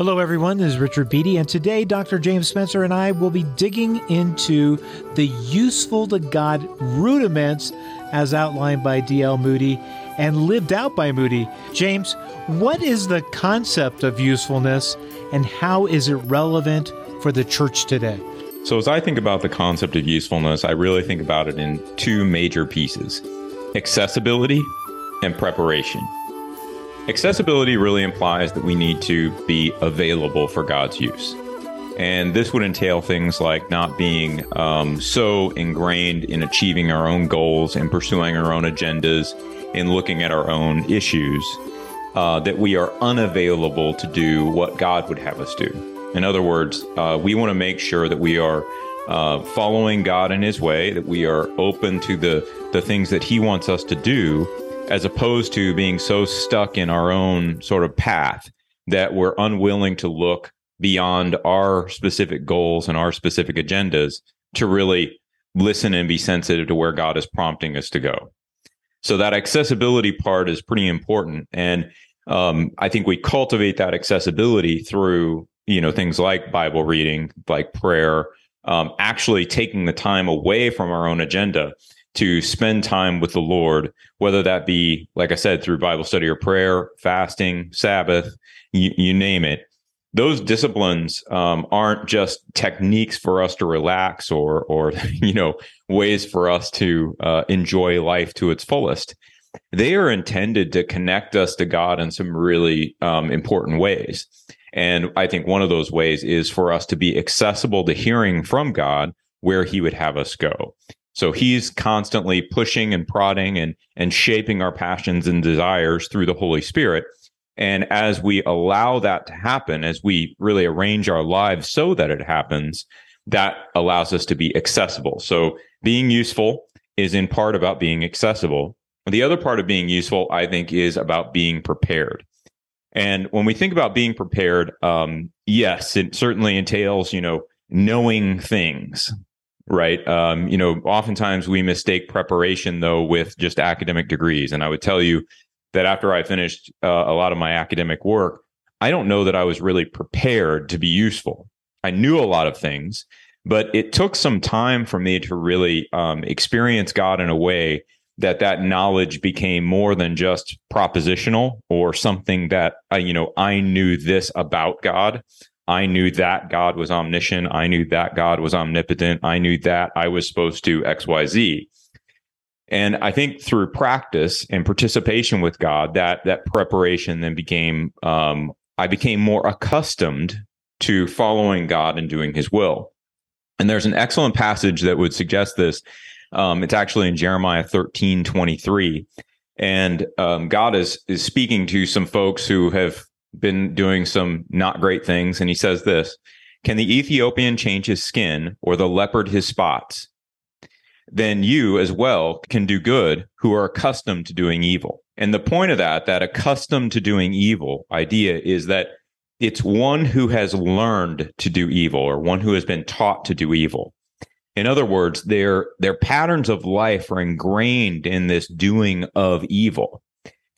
Hello, everyone. This is Richard Beattie, and today Dr. James Spencer and I will be digging into the useful to God rudiments as outlined by D.L. Moody and lived out by Moody. James, what is the concept of usefulness and how is it relevant for the church today? So, as I think about the concept of usefulness, I really think about it in two major pieces accessibility and preparation. Accessibility really implies that we need to be available for God's use. And this would entail things like not being um, so ingrained in achieving our own goals and pursuing our own agendas and looking at our own issues uh, that we are unavailable to do what God would have us do. In other words, uh, we want to make sure that we are uh, following God in His way, that we are open to the, the things that He wants us to do, as opposed to being so stuck in our own sort of path that we're unwilling to look beyond our specific goals and our specific agendas to really listen and be sensitive to where God is prompting us to go. So that accessibility part is pretty important. And um, I think we cultivate that accessibility through, you know, things like Bible reading, like prayer, um, actually taking the time away from our own agenda to spend time with the Lord, whether that be, like I said, through Bible study or prayer, fasting, Sabbath, you, you name it. Those disciplines um, aren't just techniques for us to relax or, or you know, ways for us to uh, enjoy life to its fullest. They are intended to connect us to God in some really um, important ways. And I think one of those ways is for us to be accessible to hearing from God where He would have us go. So he's constantly pushing and prodding and and shaping our passions and desires through the Holy Spirit. And as we allow that to happen, as we really arrange our lives so that it happens, that allows us to be accessible. So being useful is in part about being accessible. The other part of being useful, I think, is about being prepared. And when we think about being prepared, um, yes, it certainly entails, you know, knowing things, right? Um, you know, oftentimes we mistake preparation though with just academic degrees. And I would tell you that after I finished uh, a lot of my academic work, I don't know that I was really prepared to be useful. I knew a lot of things, but it took some time for me to really um, experience God in a way that that knowledge became more than just propositional or something that uh, you know I knew this about God I knew that God was omniscient. I knew that God was omnipotent. I knew that I was supposed to XYZ. And I think through practice and participation with God, that that preparation then became um, I became more accustomed to following God and doing His will. And there's an excellent passage that would suggest this. Um, it's actually in Jeremiah 13, 23. And um, God is is speaking to some folks who have been doing some not great things. And he says this Can the Ethiopian change his skin or the leopard his spots? Then you as well can do good who are accustomed to doing evil. And the point of that, that accustomed to doing evil idea is that it's one who has learned to do evil or one who has been taught to do evil. In other words, their their patterns of life are ingrained in this doing of evil.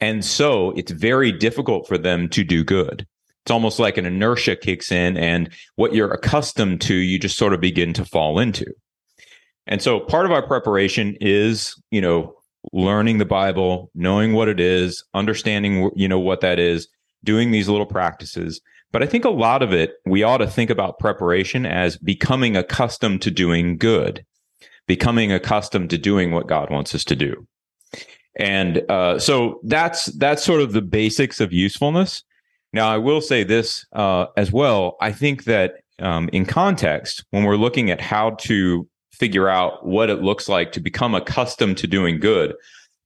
And so it's very difficult for them to do good. It's almost like an inertia kicks in, and what you're accustomed to, you just sort of begin to fall into. And so part of our preparation is, you know, learning the Bible, knowing what it is, understanding, you know, what that is, doing these little practices. But I think a lot of it, we ought to think about preparation as becoming accustomed to doing good, becoming accustomed to doing what God wants us to do. And uh, so that's that's sort of the basics of usefulness. Now, I will say this uh, as well. I think that um, in context, when we're looking at how to figure out what it looks like to become accustomed to doing good,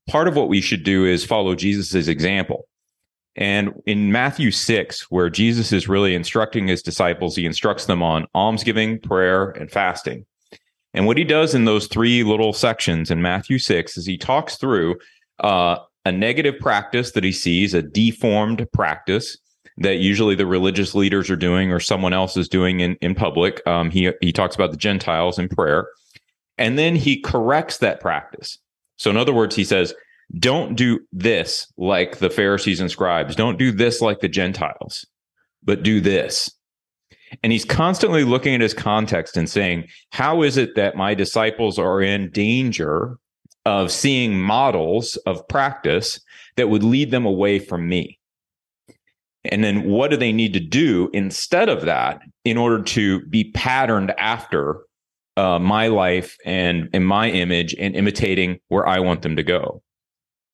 part of what we should do is follow Jesus's example. And in Matthew 6, where Jesus is really instructing his disciples, he instructs them on almsgiving, prayer, and fasting. And what he does in those three little sections in Matthew 6 is he talks through uh, a negative practice that he sees, a deformed practice that usually the religious leaders are doing or someone else is doing in, in public. Um, he, he talks about the Gentiles in prayer. And then he corrects that practice. So, in other words, he says, don't do this like the Pharisees and scribes. Don't do this like the Gentiles. but do this. And he's constantly looking at his context and saying, How is it that my disciples are in danger of seeing models of practice that would lead them away from me? And then what do they need to do instead of that in order to be patterned after uh, my life and in my image and imitating where I want them to go?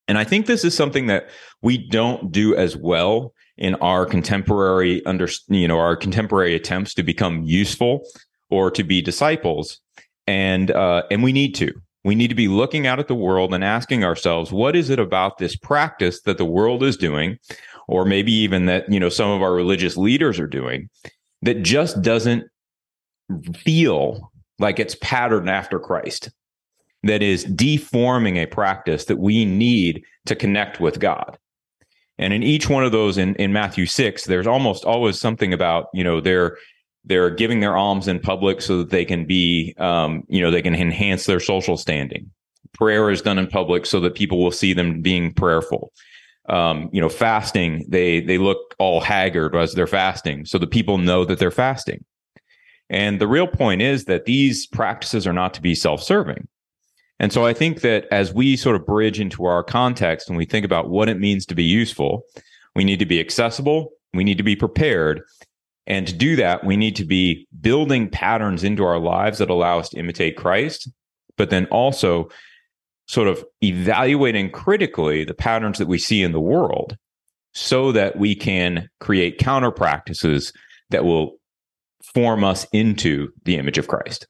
And I think this is something that we don't do as well in our contemporary under you know our contemporary attempts to become useful or to be disciples and uh, and we need to we need to be looking out at the world and asking ourselves what is it about this practice that the world is doing? Or maybe even that you know some of our religious leaders are doing that just doesn't feel like it's patterned after Christ that is deforming a practice that we need to connect with God. And in each one of those in, in Matthew 6, there's almost always something about, you know, they're they're giving their alms in public so that they can be um, you know, they can enhance their social standing. Prayer is done in public so that people will see them being prayerful. Um, you know, fasting, they they look all haggard as they're fasting, so the people know that they're fasting. And the real point is that these practices are not to be self-serving. And so I think that as we sort of bridge into our context and we think about what it means to be useful, we need to be accessible, we need to be prepared. And to do that, we need to be building patterns into our lives that allow us to imitate Christ, but then also sort of evaluating critically the patterns that we see in the world so that we can create counter practices that will form us into the image of Christ.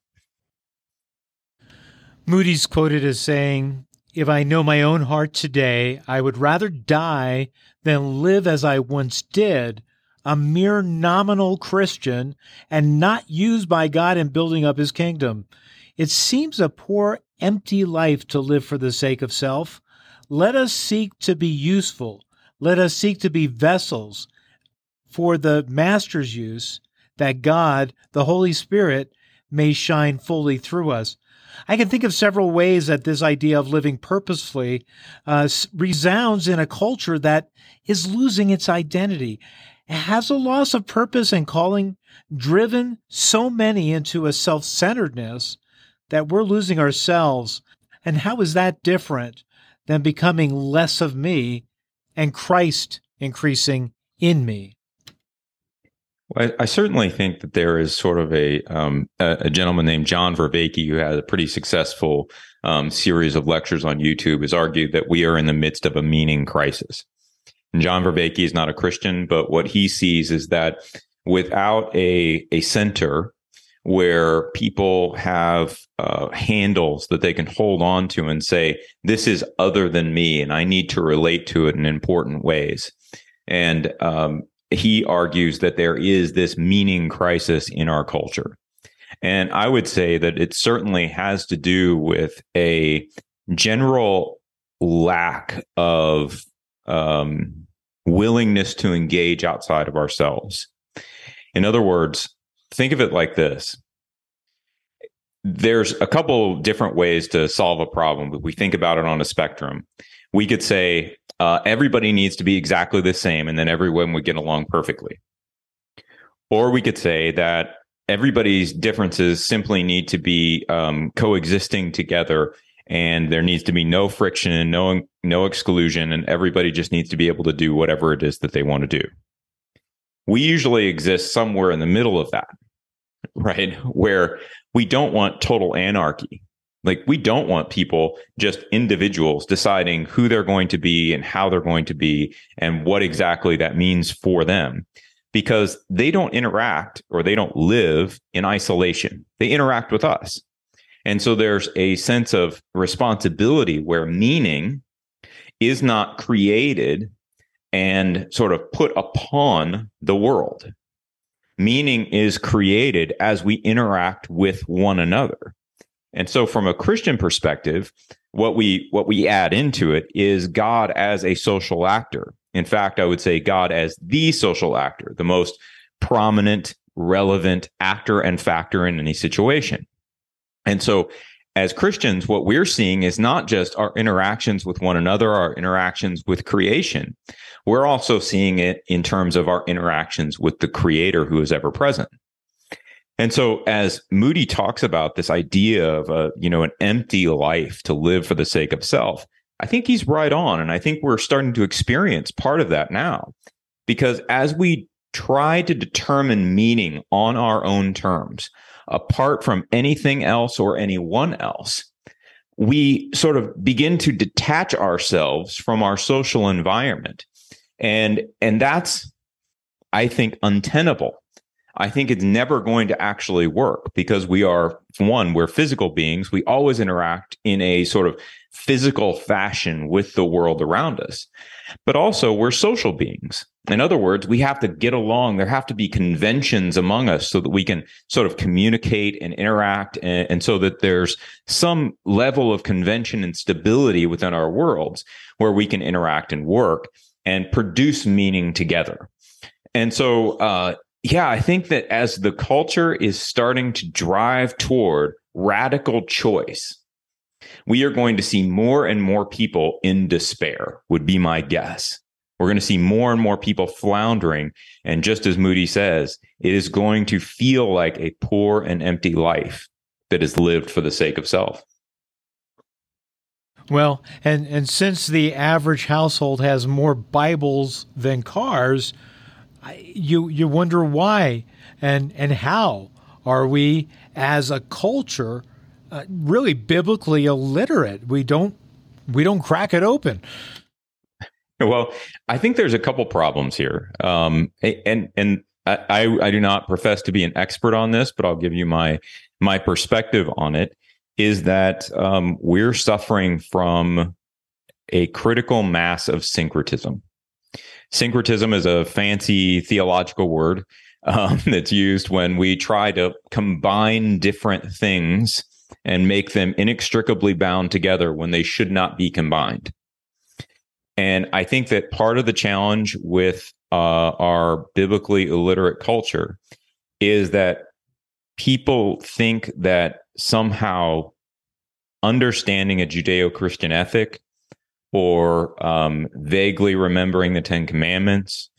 Moody's quoted as saying, If I know my own heart today, I would rather die than live as I once did, a mere nominal Christian and not used by God in building up his kingdom. It seems a poor, empty life to live for the sake of self. Let us seek to be useful. Let us seek to be vessels for the Master's use, that God, the Holy Spirit, may shine fully through us. I can think of several ways that this idea of living purposefully uh, resounds in a culture that is losing its identity. Has a loss of purpose and calling driven so many into a self centeredness that we're losing ourselves. And how is that different than becoming less of me and Christ increasing in me? I, I, certainly think that there is sort of a um, a, a, gentleman named John Vervaeke who had a pretty successful um, series of lectures on YouTube. Has argued that we are in the midst of a meaning crisis. John Vervaeke is not a Christian, but what he sees is that without a a center where people have uh, handles that they can hold on to and say, "This is other than me, and I need to relate to it in important ways." And um, he argues that there is this meaning crisis in our culture. And I would say that it certainly has to do with a general lack of um, willingness to engage outside of ourselves. In other words, think of it like this there's a couple different ways to solve a problem, but we think about it on a spectrum. We could say, uh, everybody needs to be exactly the same, and then everyone would get along perfectly. Or we could say that everybody's differences simply need to be um, coexisting together, and there needs to be no friction and no no exclusion, and everybody just needs to be able to do whatever it is that they want to do. We usually exist somewhere in the middle of that, right? Where we don't want total anarchy. Like we don't want people just individuals deciding who they're going to be and how they're going to be and what exactly that means for them because they don't interact or they don't live in isolation. They interact with us. And so there's a sense of responsibility where meaning is not created and sort of put upon the world. Meaning is created as we interact with one another. And so from a Christian perspective, what we what we add into it is God as a social actor. In fact, I would say God as the social actor, the most prominent, relevant actor and factor in any situation. And so as Christians, what we're seeing is not just our interactions with one another, our interactions with creation. We're also seeing it in terms of our interactions with the creator who is ever present. And so as Moody talks about this idea of a, you know, an empty life to live for the sake of self, I think he's right on. And I think we're starting to experience part of that now. Because as we try to determine meaning on our own terms, apart from anything else or anyone else, we sort of begin to detach ourselves from our social environment. And, and that's, I think, untenable. I think it's never going to actually work because we are, one, we're physical beings. We always interact in a sort of physical fashion with the world around us. But also, we're social beings. In other words, we have to get along. There have to be conventions among us so that we can sort of communicate and interact, and, and, so that there's some level of convention and stability within our worlds where we can interact and work and produce meaning together. And so, uh, yeah, I think that as the culture is starting to drive toward radical choice, we are going to see more and more people in despair, would be my guess. We're going to see more and more people floundering. And just as Moody says, it is going to feel like a poor and empty life that is lived for the sake of self. Well, and, and since the average household has more Bibles than cars, you you wonder why and and how are we as a culture uh, really biblically illiterate. We don't we don't crack it open. Well, I think there's a couple problems here, um, and and I, I do not profess to be an expert on this, but I'll give you my my perspective on it. Is that um, we're suffering from a critical mass of syncretism. Syncretism is a fancy theological word um, that's used when we try to combine different things and make them inextricably bound together when they should not be combined. And I think that part of the challenge with uh, our biblically illiterate culture is that people think that somehow understanding a Judeo Christian ethic or um, vaguely remembering the Ten Commandments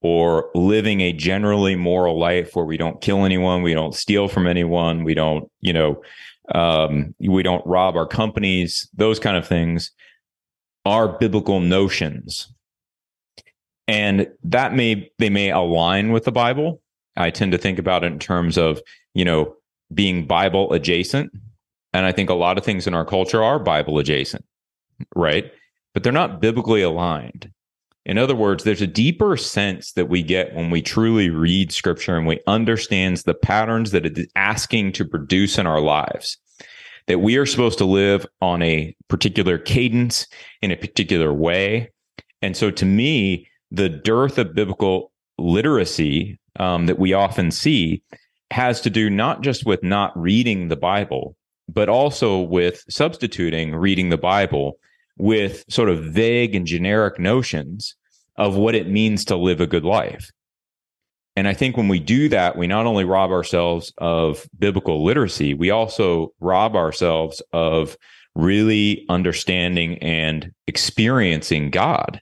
or living a generally moral life where we don't kill anyone, we don't steal from anyone, we don't, you know, um, we don't rob our companies, those kind of things are biblical notions. And that may, they may align with the Bible. I tend to think about it in terms of, you know, being Bible adjacent. And I think a lot of things in our culture are Bible adjacent, right? But they're not biblically aligned. In other words, there's a deeper sense that we get when we truly read scripture and we understand the patterns that it is asking to produce in our lives. That we are supposed to live on a particular cadence in a particular way. And so to me, the dearth of biblical literacy um, that we often see has to do not just with not reading the Bible, but also with substituting reading the Bible with sort of vague and generic notions of what it means to live a good life. And I think when we do that, we not only rob ourselves of biblical literacy, we also rob ourselves of really understanding and experiencing God.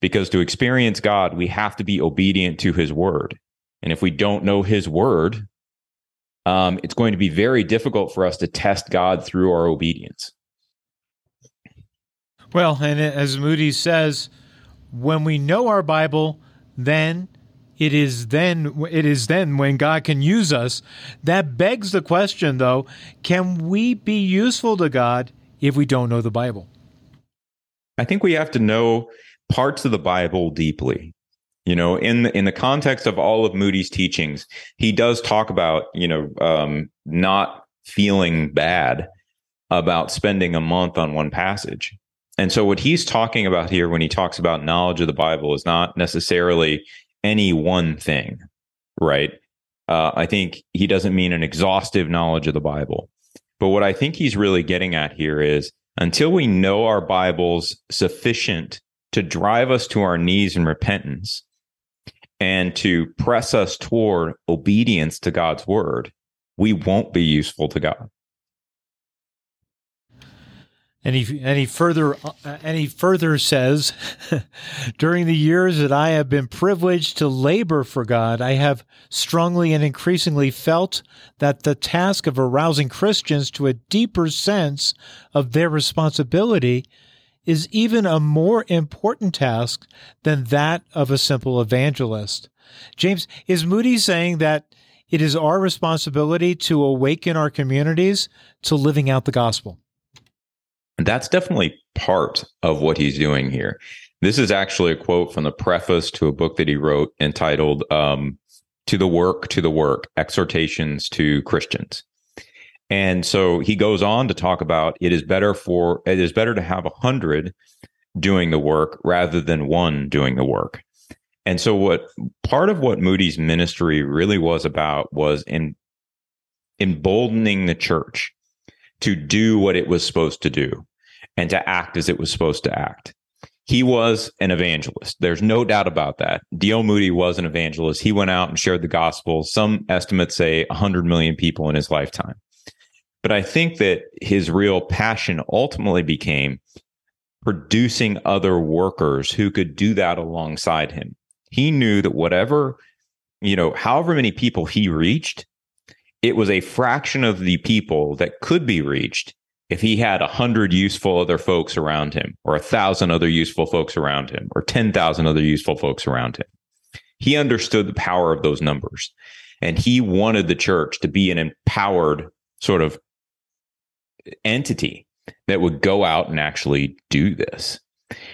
Because to experience God, we have to be obedient to his word. And if we don't know his word, um, it's going to be very difficult for us to test God through our obedience. Well, and as Moody says, when we know our Bible, then it is then it is then when God can use us. That begs the question though, can we be useful to God if we don't know the Bible? I think we have to know parts of the Bible deeply. You know, in the, in the context of all of Moody's teachings, he does talk about, you know, um, not feeling bad about spending a month on one passage. And so what he's talking about here when he talks about knowledge of the Bible is not necessarily any one thing, right? Uh, I think he doesn't mean an exhaustive knowledge of the Bible. But what I think he's really getting at here is until we know our Bibles sufficient to drive us to our knees in repentance and to press us toward obedience to God's word, we won't be useful to God. And he and he further uh, and he further says, during the years that I have been privileged to labor for God, I have strongly and increasingly felt that the task of arousing Christians to a deeper sense of their responsibility is even a more important task than that of a simple evangelist. James, is Moody saying that it is our responsibility to awaken our communities to living out the gospel? That's definitely part of what he's doing here. This is actually a quote from the preface to a book that he wrote entitled um, To the Work, to the Work Exhortations to Christians. And so he goes on to talk about it is better for it is better to have a hundred doing the work rather than one doing the work. And so what part of what Moody's ministry really was about was in emboldening the church to do what it was supposed to do and to act as it was supposed to act. He was an evangelist. There's no doubt about that. D.L. Moody was an evangelist. He went out and shared the gospel. Some estimates say 100 million people in his lifetime. But I think that his real passion ultimately became producing other workers who could do that alongside him. He knew that whatever, you know, however many people he reached, it was a fraction of the people that could be reached if he had a hundred useful other folks around him, or a thousand other useful folks around him, or 10,000 other useful folks around him. He understood the power of those numbers. And he wanted the church to be an empowered sort of entity that would go out and actually do this.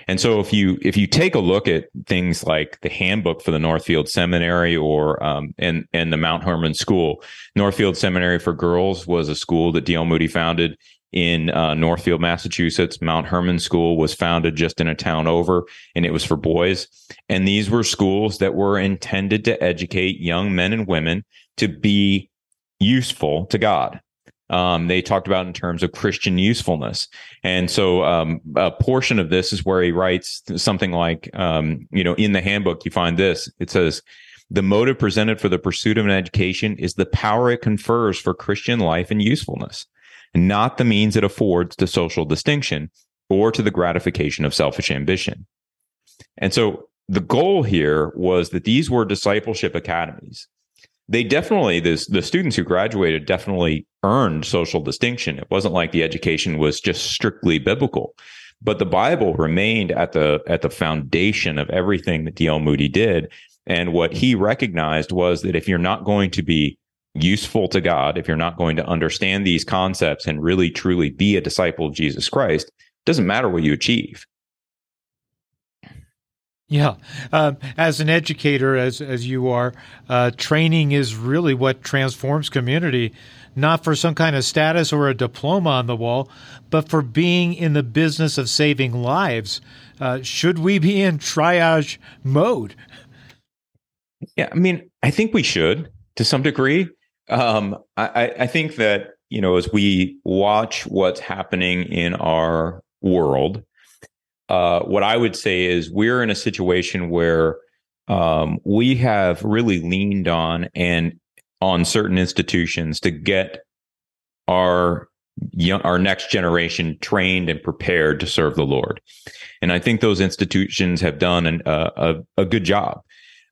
And so if you if you take a look at things like the handbook for the Northfield Seminary or um, and and the Mount Hermon School, Northfield Seminary for Girls was a school that D.L. Moody founded in uh, Northfield, Massachusetts. Mount Hermon School was founded just in a town over, and it was for boys. And these were schools that were intended to educate young men and women to be useful to God. Um, they talked about in terms of Christian usefulness. And so um, a portion of this is where he writes something like, um, you know, in the handbook, you find this. It says, the motive presented for the pursuit of an education is the power it confers for Christian life and usefulness, not the means it affords to social distinction or to the gratification of selfish ambition. And so the goal here was that these were discipleship academies they definitely this the students who graduated definitely earned social distinction. It wasn't like the education was just strictly biblical, but the Bible remained at the at the foundation of everything that D.L. Moody did. And what he recognized was that if you're not going to be useful to God, if you're not going to understand these concepts and really truly be a disciple of Jesus Christ, it doesn't matter what you achieve. Yeah, um, as an educator, as as you are, uh, training is really what transforms community, not for some kind of status or a diploma on the wall, but for being in the business of saving lives. Uh, should we be in triage mode? Yeah, I mean, I think we should to some degree. Um, I, I think that you know, as we watch what's happening in our world uh, what I would say is we're in a situation where um, we have really leaned on and on certain institutions to get our young, our next generation trained and prepared to serve the Lord. And I think those institutions have done an, uh, a, a good job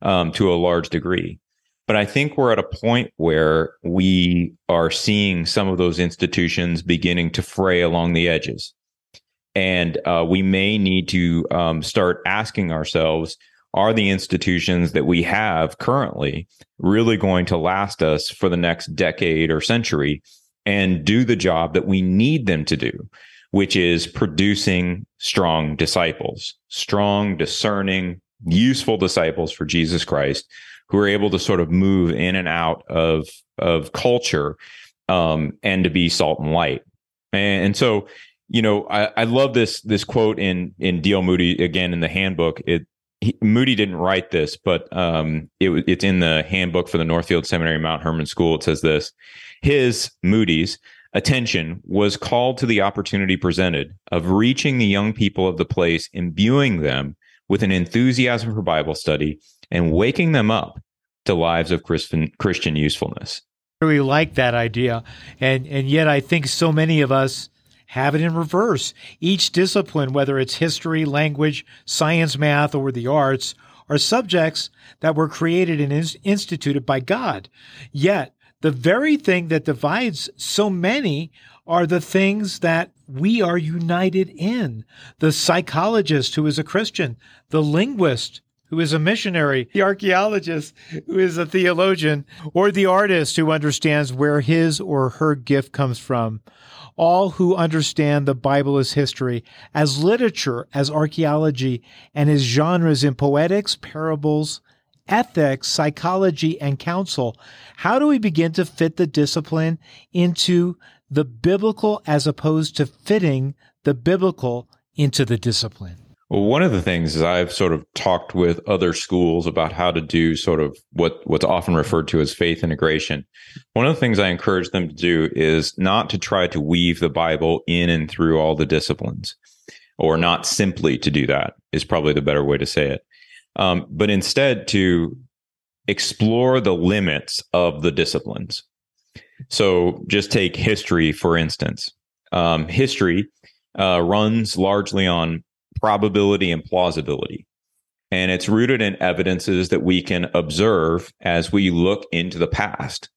um, to a large degree. But I think we're at a point where we are seeing some of those institutions beginning to fray along the edges. And uh, we may need to um, start asking ourselves are the institutions that we have currently really going to last us for the next decade or century and do the job that we need them to do, which is producing strong disciples, strong, discerning, useful disciples for Jesus Christ who are able to sort of move in and out of, of culture um, and to be salt and light. And, and so you know, I, I love this this quote in in D.L. Moody again in the handbook. It he, Moody didn't write this, but um, it, it's in the handbook for the Northfield Seminary Mount Hermon School. It says this: His Moody's attention was called to the opportunity presented of reaching the young people of the place, imbuing them with an enthusiasm for Bible study, and waking them up to lives of Christian Christian really like that idea, and and yet I think so many of us have it in reverse. Each discipline, whether it's history, language, science, math, or the arts, are subjects that were created and instituted by God. Yet, the very thing that divides so many are the things that we are united in. The psychologist who is a Christian, the linguist who is a missionary, the archaeologist who is a theologian, or the artist who understands where his or her gift comes from. All who understand the Bible as history, as literature, as archaeology, and as genres in poetics, parables, ethics, psychology, and counsel. How do we begin to fit the discipline into the biblical as opposed to fitting the biblical into the discipline? Well, one of the things is I've sort of talked with other schools about how to do sort of what what's often referred to as faith integration. One of the things I encourage them to do is not to try to weave the Bible in and through all the disciplines, or not simply to do that is probably the better way to say it, um, but instead to explore the limits of the disciplines. So, just take history for instance. Um, history uh, runs largely on probability and plausibility. And it's rooted in evidences that we can observe as we look into the past.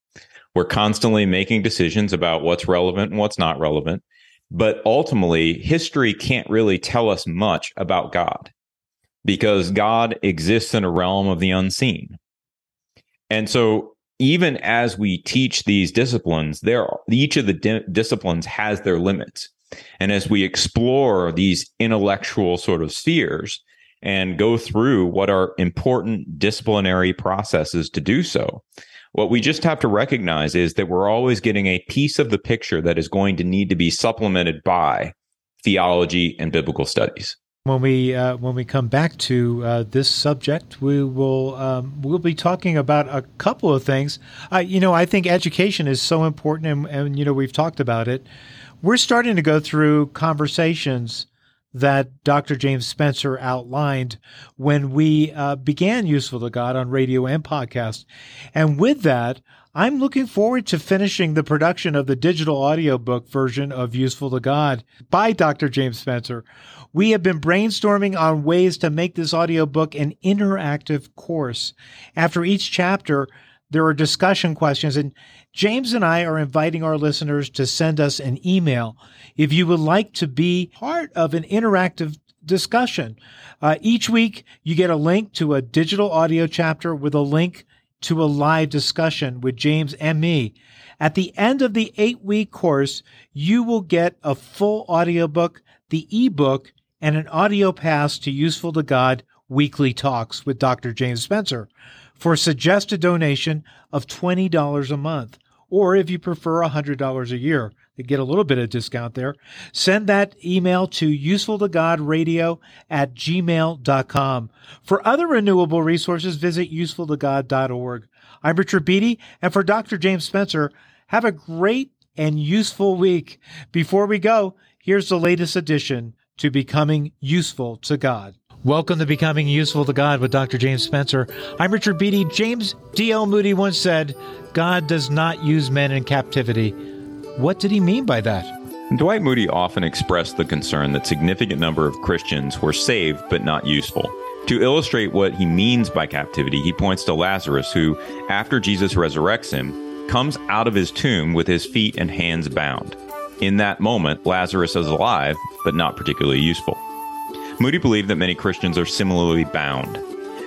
We're constantly making decisions about what's relevant and what's not relevant. But ultimately, history can't really tell us much about God because God exists in a realm of the unseen. And so, even as we teach these disciplines, there are, each of the di- disciplines has their limits. And as we explore these intellectual sort of spheres and go through what are important disciplinary processes to do so, what we just have to recognize is that we're always getting a piece of the picture that is going to need to be supplemented by theology and biblical studies. When we uh, when we come back to uh, this subject, we will um, we'll be talking about a couple of things. Uh, you know, I think education is so important, and, and you know we've talked about it we're starting to go through conversations that Dr. James Spencer outlined when we uh, began Useful to God on radio and podcast. And with that, I'm looking forward to finishing the production of the digital audiobook version of Useful to God by Dr. James Spencer. We have been brainstorming on ways to make this audiobook an interactive course. After each chapter, there are discussion questions, and James and I are inviting our listeners to send us an email if you would like to be part of an interactive discussion. Uh, each week, you get a link to a digital audio chapter with a link to a live discussion with James and me. At the end of the eight week course, you will get a full audiobook, the ebook, and an audio pass to Useful to God weekly talks with Dr. James Spencer for a suggested donation of $20 a month. Or if you prefer $100 a year, to get a little bit of discount there, send that email to usefultogodradio at gmail.com. For other renewable resources, visit usefultogod.org. I'm Richard Beattie, and for Dr. James Spencer, have a great and useful week. Before we go, here's the latest addition to Becoming Useful to God. Welcome to Becoming Useful to God with Dr. James Spencer. I'm Richard Beattie. James D.L. Moody once said, God does not use men in captivity. What did he mean by that? Dwight Moody often expressed the concern that significant number of Christians were saved but not useful. To illustrate what he means by captivity, he points to Lazarus, who, after Jesus resurrects him, comes out of his tomb with his feet and hands bound. In that moment, Lazarus is alive, but not particularly useful. Moody believed that many Christians are similarly bound.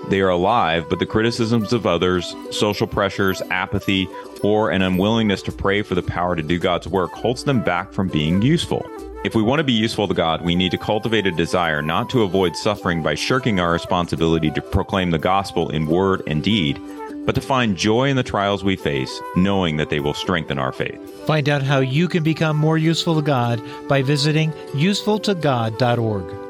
They are alive, but the criticisms of others, social pressures, apathy, or an unwillingness to pray for the power to do God's work holds them back from being useful. If we want to be useful to God, we need to cultivate a desire not to avoid suffering by shirking our responsibility to proclaim the gospel in word and deed, but to find joy in the trials we face, knowing that they will strengthen our faith. Find out how you can become more useful to God by visiting usefultogod.org.